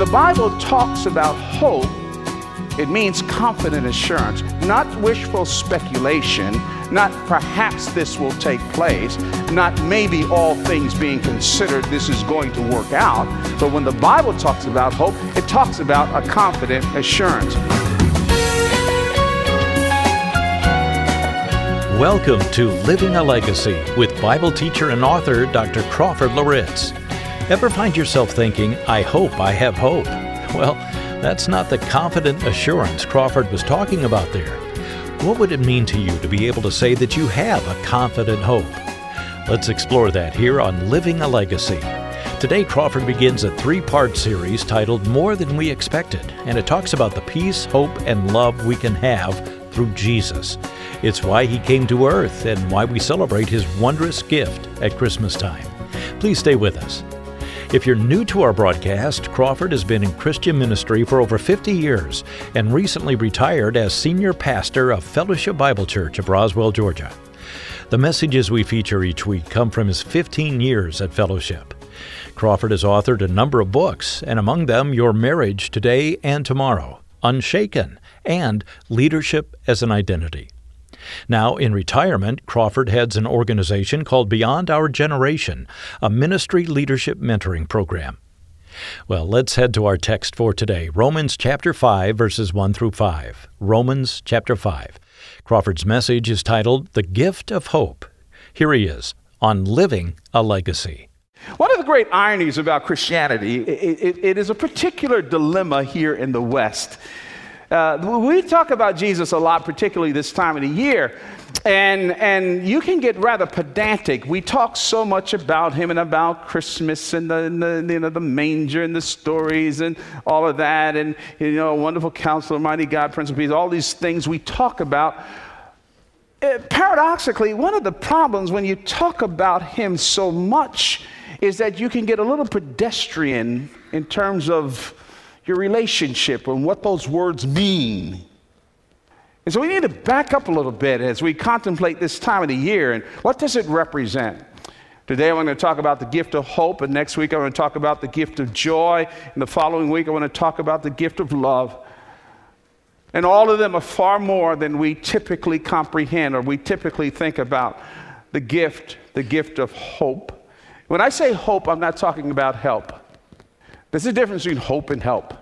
the Bible talks about hope, it means confident assurance, not wishful speculation, not perhaps this will take place, not maybe all things being considered this is going to work out. But when the Bible talks about hope, it talks about a confident assurance. Welcome to Living a Legacy with Bible teacher and author Dr. Crawford Loritts. Ever find yourself thinking, I hope I have hope? Well, that's not the confident assurance Crawford was talking about there. What would it mean to you to be able to say that you have a confident hope? Let's explore that here on Living a Legacy. Today, Crawford begins a three part series titled More Than We Expected, and it talks about the peace, hope, and love we can have through Jesus. It's why he came to earth and why we celebrate his wondrous gift at Christmas time. Please stay with us. If you're new to our broadcast, Crawford has been in Christian ministry for over 50 years and recently retired as senior pastor of Fellowship Bible Church of Roswell, Georgia. The messages we feature each week come from his 15 years at Fellowship. Crawford has authored a number of books, and among them, Your Marriage Today and Tomorrow, Unshaken, and Leadership as an Identity. Now, in retirement, Crawford heads an organization called Beyond Our Generation, a ministry leadership mentoring program. Well, let's head to our text for today Romans chapter 5, verses 1 through 5. Romans chapter 5. Crawford's message is titled The Gift of Hope. Here he is on Living a Legacy. One of the great ironies about Christianity, it, it, it is a particular dilemma here in the West. Uh, we talk about Jesus a lot, particularly this time of the year, and, and you can get rather pedantic. We talk so much about him and about Christmas and the, and the, you know, the manger and the stories and all of that, and you know, wonderful counselor, mighty God, Prince of Peace, all these things we talk about. Uh, paradoxically, one of the problems when you talk about him so much is that you can get a little pedestrian in terms of your relationship and what those words mean. And so we need to back up a little bit as we contemplate this time of the year and what does it represent? Today I'm going to talk about the gift of hope, and next week I'm going to talk about the gift of joy, and the following week I want to talk about the gift of love. And all of them are far more than we typically comprehend or we typically think about the gift, the gift of hope. When I say hope, I'm not talking about help. There's a difference between hope and help.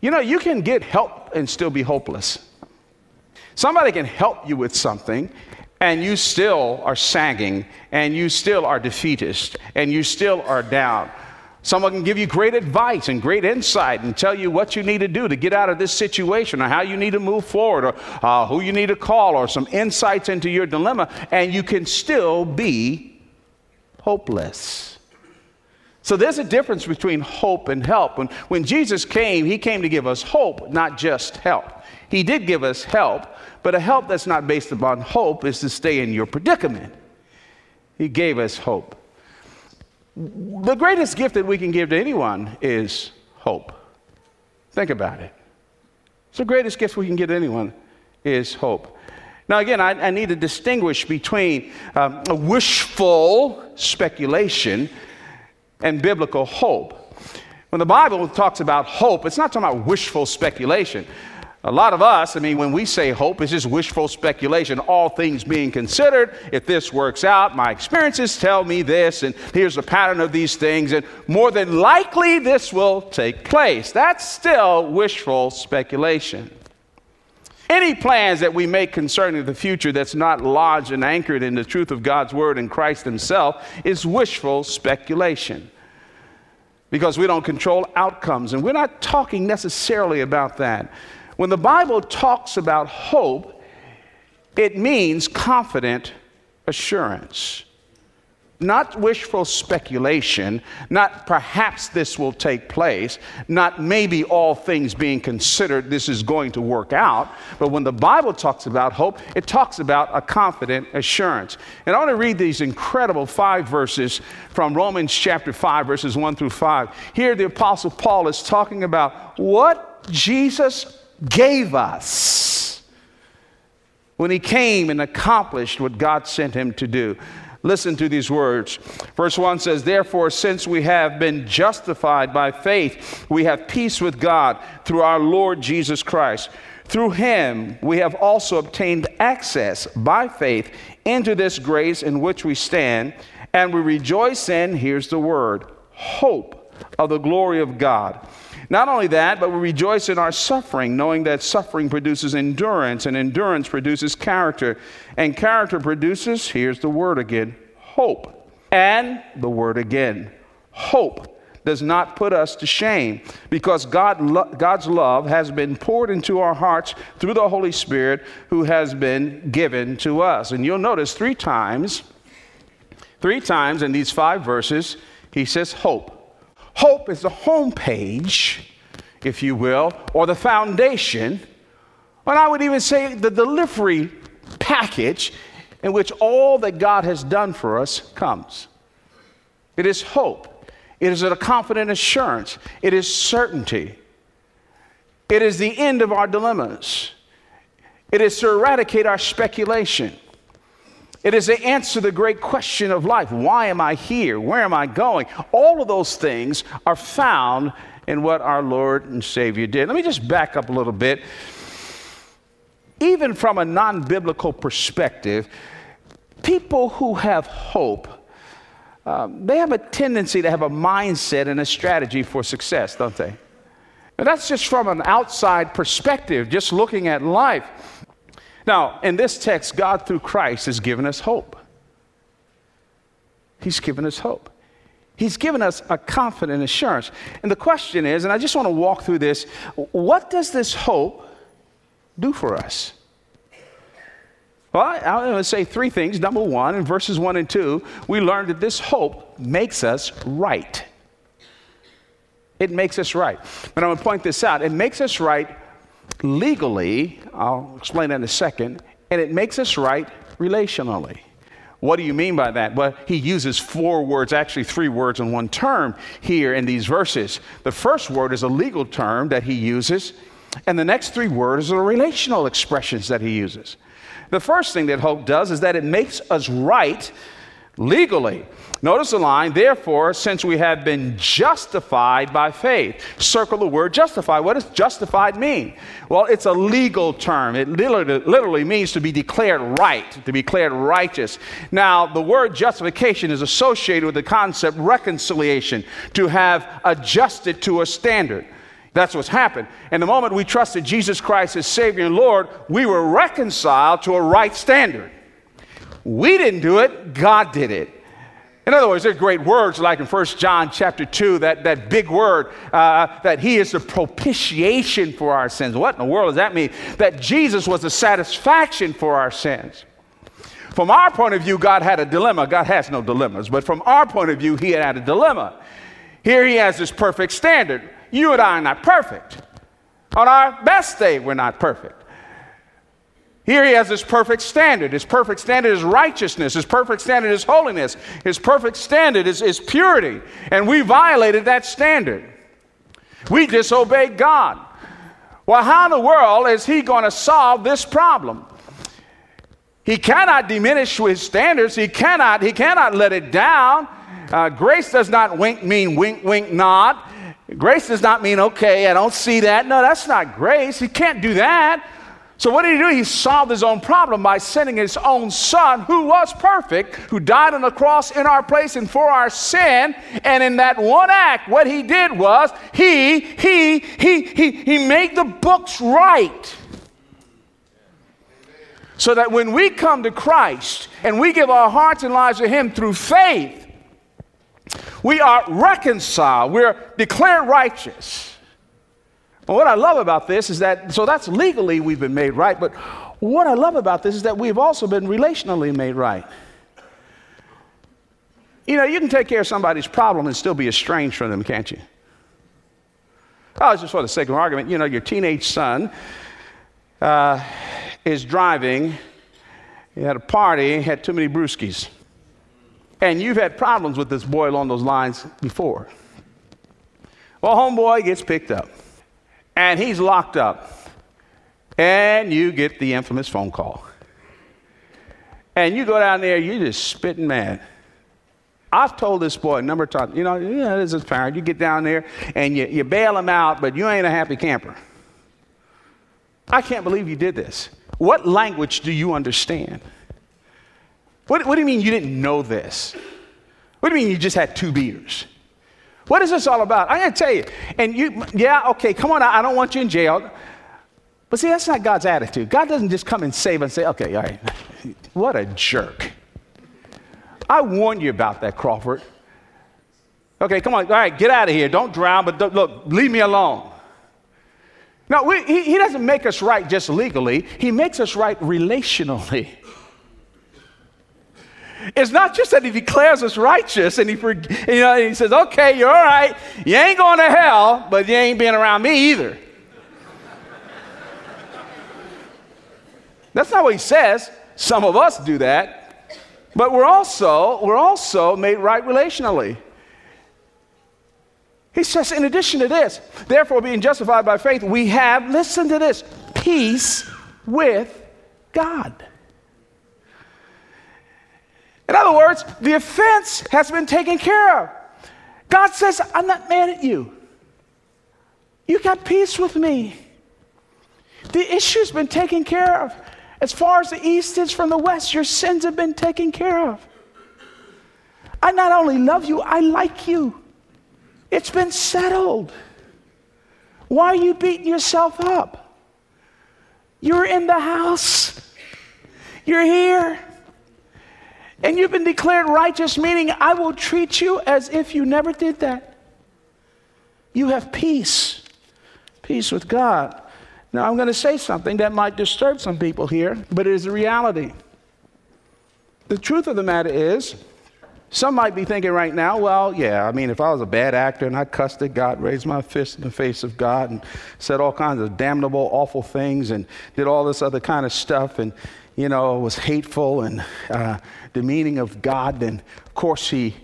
You know, you can get help and still be hopeless. Somebody can help you with something, and you still are sagging, and you still are defeatist, and you still are down. Someone can give you great advice and great insight and tell you what you need to do to get out of this situation or how you need to move forward or uh, who you need to call or some insights into your dilemma, and you can still be hopeless. So there's a difference between hope and help. When, when Jesus came, he came to give us hope, not just help. He did give us help, but a help that's not based upon hope is to stay in your predicament. He gave us hope. The greatest gift that we can give to anyone is hope. Think about it. It's the greatest gift we can give to anyone is hope. Now, again, I, I need to distinguish between um, a wishful speculation and biblical hope. When the Bible talks about hope, it's not talking about wishful speculation. A lot of us, I mean, when we say hope, it's just wishful speculation, all things being considered. If this works out, my experiences tell me this, and here's the pattern of these things, and more than likely this will take place. That's still wishful speculation. Any plans that we make concerning the future that's not lodged and anchored in the truth of God's word and Christ Himself is wishful speculation because we don't control outcomes. And we're not talking necessarily about that. When the Bible talks about hope, it means confident assurance not wishful speculation, not perhaps this will take place, not maybe all things being considered this is going to work out, but when the Bible talks about hope, it talks about a confident assurance. And I want to read these incredible five verses from Romans chapter 5, verses 1 through 5. Here, the Apostle Paul is talking about what Jesus gave us when he came and accomplished what God sent him to do. Listen to these words. Verse 1 says, Therefore, since we have been justified by faith, we have peace with God through our Lord Jesus Christ. Through him, we have also obtained access by faith into this grace in which we stand, and we rejoice in, here's the word, hope of the glory of God. Not only that, but we rejoice in our suffering, knowing that suffering produces endurance, and endurance produces character, and character produces, here's the word again, hope. And the word again, hope does not put us to shame because God lo- God's love has been poured into our hearts through the Holy Spirit who has been given to us. And you'll notice three times, three times in these five verses, he says hope. Hope is the home page, if you will, or the foundation, and I would even say the delivery package in which all that God has done for us comes. It is hope. It is a confident assurance. It is certainty. It is the end of our dilemmas. It is to eradicate our speculation. It is to answer the great question of life why am I here? Where am I going? All of those things are found in what our Lord and Savior did. Let me just back up a little bit. Even from a non biblical perspective, people who have hope, um, they have a tendency to have a mindset and a strategy for success, don't they? And that's just from an outside perspective, just looking at life. Now, in this text, God through Christ has given us hope. He's given us hope. He's given us a confident assurance. And the question is, and I just want to walk through this what does this hope do for us? Well, I'm going to say three things. Number one, in verses one and two, we learned that this hope makes us right. It makes us right. But I'm going to point this out. It makes us right legally, I'll explain that in a second, and it makes us right relationally. What do you mean by that? Well, he uses four words, actually three words in one term here in these verses. The first word is a legal term that he uses, and the next three words are relational expressions that he uses. The first thing that hope does is that it makes us right legally. Notice the line, therefore, since we have been justified by faith. Circle the word justify. What does justified mean? Well, it's a legal term. It literally, literally, means to be declared right, to be declared righteous. Now, the word justification is associated with the concept reconciliation, to have adjusted to a standard. That's what's happened. And the moment we trusted Jesus Christ as Savior and Lord, we were reconciled to a right standard. We didn't do it, God did it. In other words, there's great words like in 1 John chapter 2, that, that big word uh, that he is the propitiation for our sins. What in the world does that mean? That Jesus was the satisfaction for our sins. From our point of view, God had a dilemma. God has no dilemmas, but from our point of view, he had a dilemma. Here he has this perfect standard. You and I are not perfect. On our best day, we're not perfect. Here he has this perfect standard. His perfect standard is righteousness. His perfect standard is holiness. His perfect standard is, is purity. And we violated that standard. We disobeyed God. Well, how in the world is he going to solve this problem? He cannot diminish his standards. He cannot, he cannot let it down. Uh, grace does not wink mean wink, wink, nod. Grace does not mean, okay, I don't see that. No, that's not grace. He can't do that. So, what did he do? He solved his own problem by sending his own son, who was perfect, who died on the cross in our place and for our sin. And in that one act, what he did was he, he, he, he, he made the books right. So that when we come to Christ and we give our hearts and lives to him through faith, we are reconciled, we're declared righteous. But what I love about this is that, so that's legally we've been made right, but what I love about this is that we've also been relationally made right. You know, you can take care of somebody's problem and still be estranged from them, can't you? Oh, just for the sake of argument, you know, your teenage son uh, is driving, he had a party, had too many brewskis. And you've had problems with this boy along those lines before. Well, homeboy gets picked up and he's locked up. And you get the infamous phone call. and you go down there, you're just spitting mad. I've told this boy a number of times, you know, know, as a parent, you get down there and you, you bail him out, but you ain't a happy camper. I can't believe you did this. What language do you understand? What, what do you mean you didn't know this? What do you mean you just had two beers? What is this all about? I gotta tell you. And you, yeah, okay, come on, I don't want you in jail. But see, that's not God's attitude. God doesn't just come and save and say, okay, all right, what a jerk. I warned you about that, Crawford. Okay, come on, all right, get out of here. Don't drown, but don't, look, leave me alone. No, we, he, he doesn't make us right just legally, he makes us right relationally. It's not just that he declares us righteous and he, you know, he says, okay, you're all right. You ain't going to hell, but you ain't being around me either. That's not what he says. Some of us do that. But we're also, we're also made right relationally. He says, in addition to this, therefore, being justified by faith, we have, listen to this, peace with God. In other words, the offense has been taken care of. God says, I'm not mad at you. You got peace with me. The issue's been taken care of. As far as the east is from the west, your sins have been taken care of. I not only love you, I like you. It's been settled. Why are you beating yourself up? You're in the house. You're here. And you've been declared righteous, meaning I will treat you as if you never did that. You have peace, peace with God. Now, I'm going to say something that might disturb some people here, but it is a reality. The truth of the matter is, some might be thinking right now, well, yeah, I mean, if I was a bad actor and I cussed at God, raised my fist in the face of God, and said all kinds of damnable, awful things, and did all this other kind of stuff, and, you know, was hateful and uh, demeaning of God, then of course he,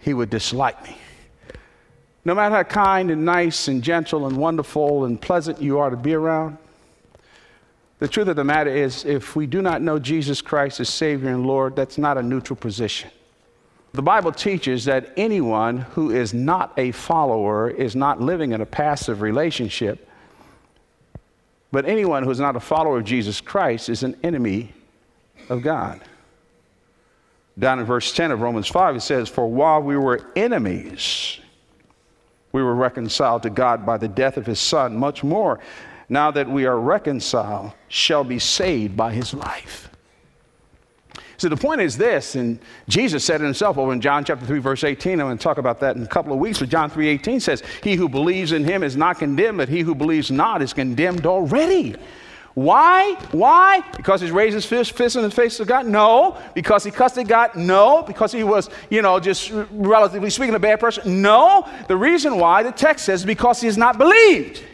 he would dislike me. No matter how kind and nice and gentle and wonderful and pleasant you are to be around, the truth of the matter is, if we do not know Jesus Christ as Savior and Lord, that's not a neutral position. The Bible teaches that anyone who is not a follower is not living in a passive relationship but anyone who is not a follower of Jesus Christ is an enemy of God. Down in verse 10 of Romans 5, it says, For while we were enemies, we were reconciled to God by the death of his Son. Much more, now that we are reconciled, shall be saved by his life. So the point is this, and Jesus said it himself over in John chapter 3, verse 18. I'm going to talk about that in a couple of weeks, but John 3 18 says, He who believes in him is not condemned, but he who believes not is condemned already. Why? Why? Because he raised his fist, fist in the face of God? No. Because he cussed at God? No. Because he was, you know, just relatively speaking, a bad person? No. The reason why, the text says, because he has not believed.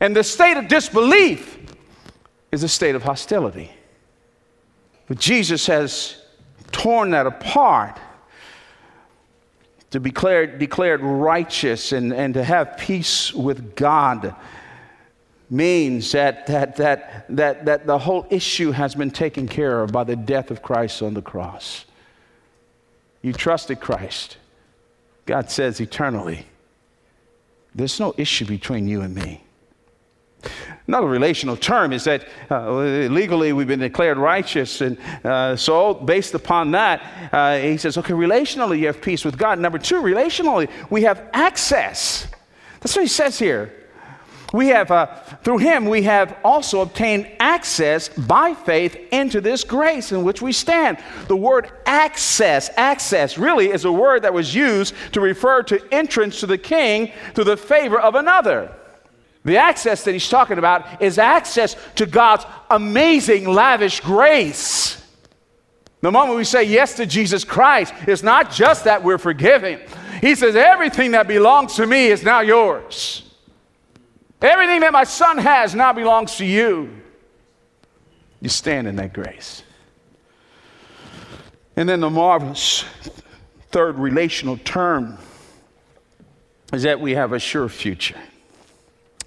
And the state of disbelief is a state of hostility. But Jesus has torn that apart to be declared, declared righteous and, and to have peace with God means that, that, that, that, that the whole issue has been taken care of by the death of Christ on the cross. You trusted Christ. God says eternally, there's no issue between you and me. Another relational term is that uh, legally we've been declared righteous. And uh, so, based upon that, uh, he says, okay, relationally you have peace with God. Number two, relationally we have access. That's what he says here. We have, uh, through him, we have also obtained access by faith into this grace in which we stand. The word access, access, really is a word that was used to refer to entrance to the king through the favor of another. The access that he's talking about is access to God's amazing, lavish grace. The moment we say yes to Jesus Christ, it's not just that we're forgiven. He says, Everything that belongs to me is now yours. Everything that my son has now belongs to you. You stand in that grace. And then the marvelous third relational term is that we have a sure future.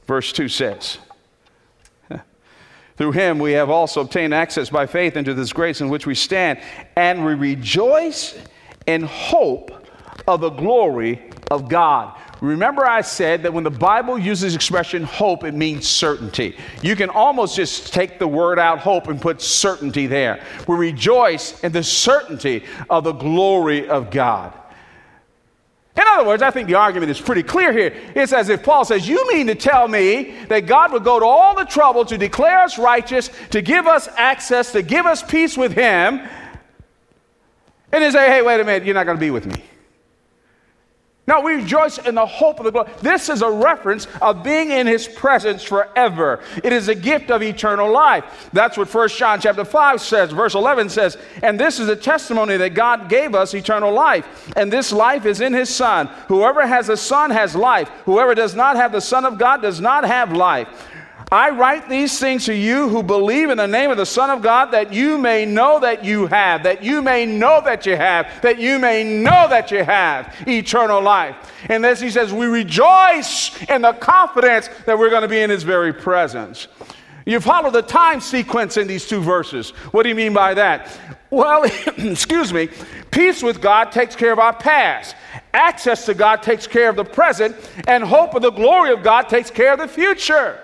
Verse 2 says, Through him we have also obtained access by faith into this grace in which we stand, and we rejoice in hope of the glory of God. Remember, I said that when the Bible uses the expression hope, it means certainty. You can almost just take the word out hope and put certainty there. We rejoice in the certainty of the glory of God. In other words, I think the argument is pretty clear here. It's as if Paul says, You mean to tell me that God would go to all the trouble to declare us righteous, to give us access, to give us peace with Him, and then say, Hey, wait a minute, you're not going to be with me. Now we rejoice in the hope of the glory. This is a reference of being in his presence forever. It is a gift of eternal life. That's what 1 John chapter 5 says. Verse 11 says, And this is a testimony that God gave us eternal life. And this life is in his Son. Whoever has a Son has life. Whoever does not have the Son of God does not have life. I write these things to you who believe in the name of the Son of God that you may know that you have, that you may know that you have, that you may know that you have eternal life. And as he says, we rejoice in the confidence that we're going to be in his very presence. You follow the time sequence in these two verses. What do you mean by that? Well, excuse me, peace with God takes care of our past. Access to God takes care of the present, and hope of the glory of God takes care of the future.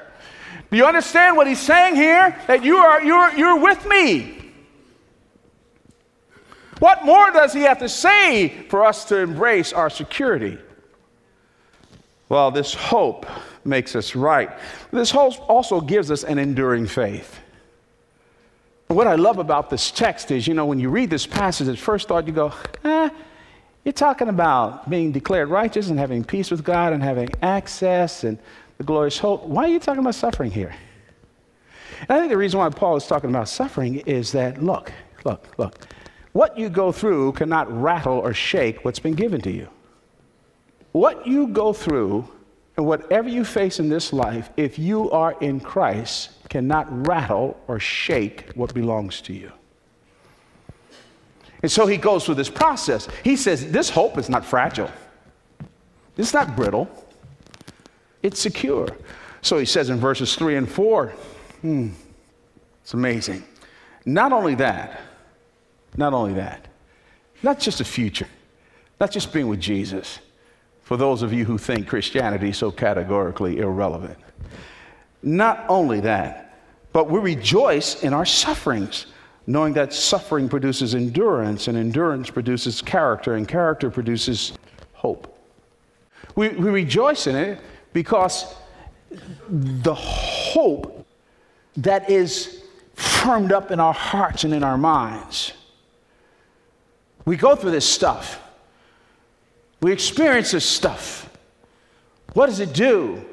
Do you understand what he's saying here? That you are you're, you're with me. What more does he have to say for us to embrace our security? Well, this hope makes us right. This hope also gives us an enduring faith. What I love about this text is, you know, when you read this passage, at first thought you go, eh, you're talking about being declared righteous and having peace with God and having access and the glorious hope. Why are you talking about suffering here? And I think the reason why Paul is talking about suffering is that, look, look, look, what you go through cannot rattle or shake what's been given to you. What you go through and whatever you face in this life, if you are in Christ, cannot rattle or shake what belongs to you. And so he goes through this process. He says, This hope is not fragile, it's not brittle it's secure. So he says in verses 3 and 4, hmm, it's amazing. Not only that, not only that, not just a future, not just being with Jesus, for those of you who think Christianity is so categorically irrelevant. Not only that, but we rejoice in our sufferings, knowing that suffering produces endurance, and endurance produces character, and character produces hope. We, we rejoice in it because the hope that is firmed up in our hearts and in our minds. We go through this stuff. We experience this stuff. What does it do?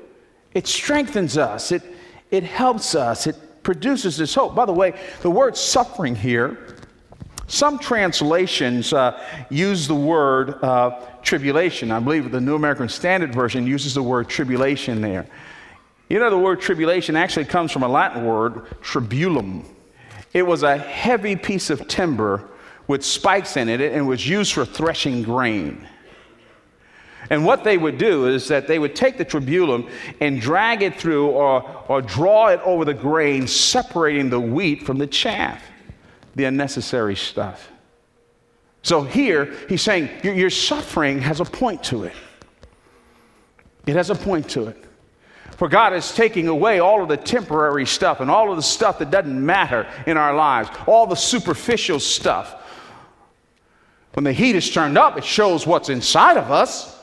It strengthens us. It, it helps us. It produces this hope. By the way, the word suffering here, some translations uh, use the word uh, tribulation. I believe the New American Standard Version uses the word tribulation there. You know, the word tribulation actually comes from a Latin word, tribulum. It was a heavy piece of timber with spikes in it and was used for threshing grain. And what they would do is that they would take the tribulum and drag it through or, or draw it over the grain, separating the wheat from the chaff, the unnecessary stuff. So here, he's saying your, your suffering has a point to it. It has a point to it. For God is taking away all of the temporary stuff and all of the stuff that doesn't matter in our lives, all the superficial stuff. When the heat is turned up, it shows what's inside of us.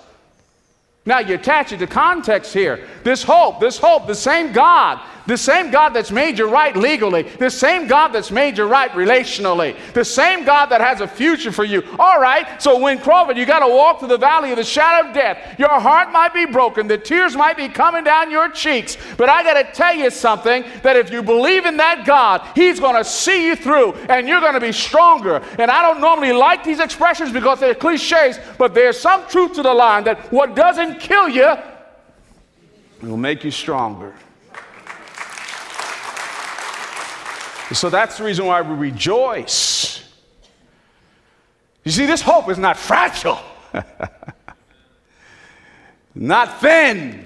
Now you attach it to context here. This hope, this hope, the same God the same God that's made you right legally, the same God that's made you right relationally, the same God that has a future for you. All right, so when Crawford, you got to walk through the valley of the shadow of death. Your heart might be broken, the tears might be coming down your cheeks, but I got to tell you something that if you believe in that God, He's going to see you through and you're going to be stronger. And I don't normally like these expressions because they're cliches, but there's some truth to the line that what doesn't kill you will make you stronger. So that's the reason why we rejoice. You see, this hope is not fragile, not thin.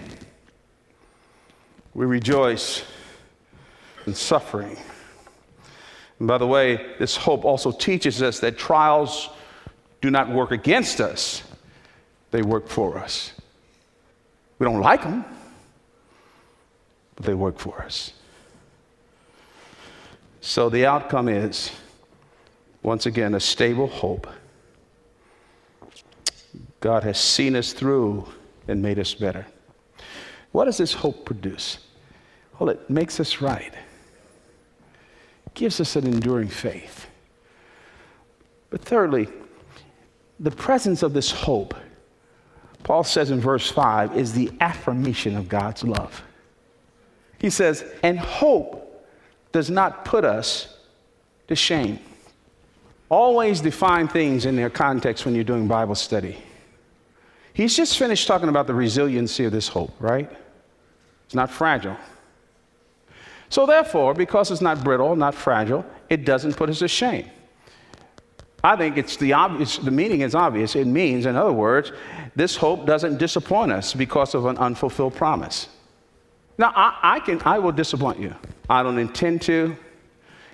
We rejoice in suffering. And by the way, this hope also teaches us that trials do not work against us, they work for us. We don't like them, but they work for us. So the outcome is, once again, a stable hope. God has seen us through and made us better. What does this hope produce? Well, it makes us right, gives us an enduring faith. But thirdly, the presence of this hope, Paul says in verse 5, is the affirmation of God's love. He says, and hope does not put us to shame. Always define things in their context when you're doing Bible study. He's just finished talking about the resiliency of this hope, right? It's not fragile. So, therefore, because it's not brittle, not fragile, it doesn't put us to shame. I think it's the obvious, the meaning is obvious. It means, in other words, this hope doesn't disappoint us because of an unfulfilled promise. Now, I, I, can, I will disappoint you. I don't intend to.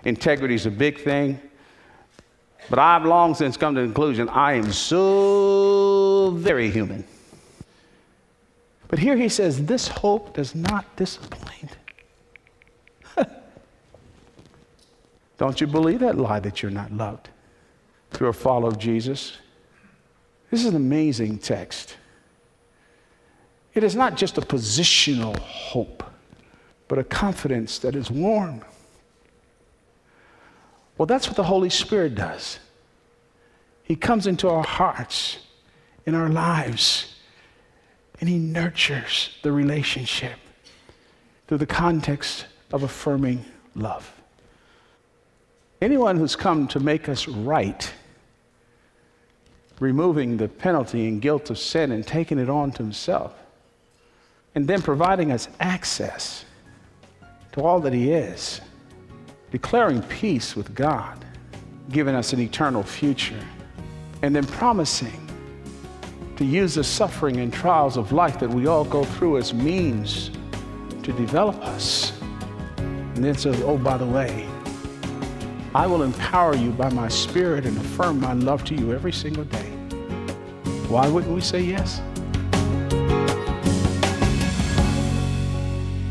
Integrity is a big thing. But I've long since come to the conclusion I am so very human. But here he says, This hope does not disappoint. don't you believe that lie that you're not loved? If you're a follower of Jesus, this is an amazing text. It is not just a positional hope, but a confidence that is warm. Well, that's what the Holy Spirit does. He comes into our hearts, in our lives, and He nurtures the relationship through the context of affirming love. Anyone who's come to make us right, removing the penalty and guilt of sin and taking it on to Himself, and then providing us access to all that He is, declaring peace with God, giving us an eternal future, and then promising to use the suffering and trials of life that we all go through as means to develop us. And then says, oh, by the way, I will empower you by my spirit and affirm my love to you every single day. Why wouldn't we say yes?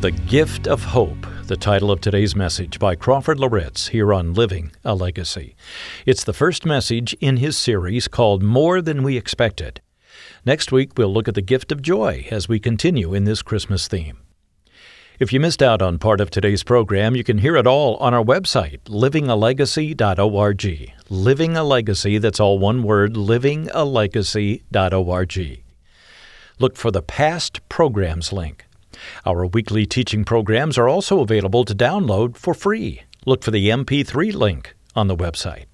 The Gift of Hope, the title of today's message by Crawford Loritts here on Living a Legacy. It's the first message in his series called More Than We Expected. Next week, we'll look at the gift of joy as we continue in this Christmas theme. If you missed out on part of today's program, you can hear it all on our website, livingalegacy.org. Living a Legacy, that's all one word, livingalegacy.org. Look for the past programs link. Our weekly teaching programs are also available to download for free. Look for the MP3 link on the website.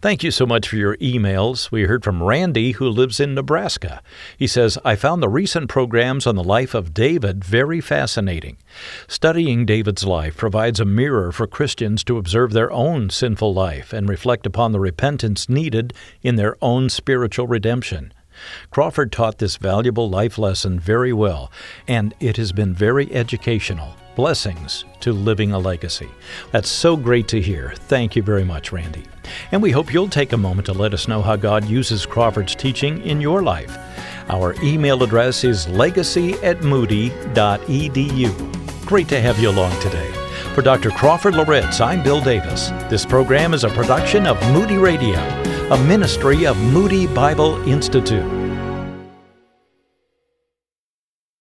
Thank you so much for your emails. We heard from Randy, who lives in Nebraska. He says, I found the recent programs on the life of David very fascinating. Studying David's life provides a mirror for Christians to observe their own sinful life and reflect upon the repentance needed in their own spiritual redemption. Crawford taught this valuable life lesson very well, and it has been very educational. Blessings to living a legacy. That's so great to hear. Thank you very much, Randy. And we hope you'll take a moment to let us know how God uses Crawford's teaching in your life. Our email address is legacy at moody.edu. Great to have you along today. For Dr. Crawford Loritts, I'm Bill Davis. This program is a production of Moody Radio, a ministry of Moody Bible Institute.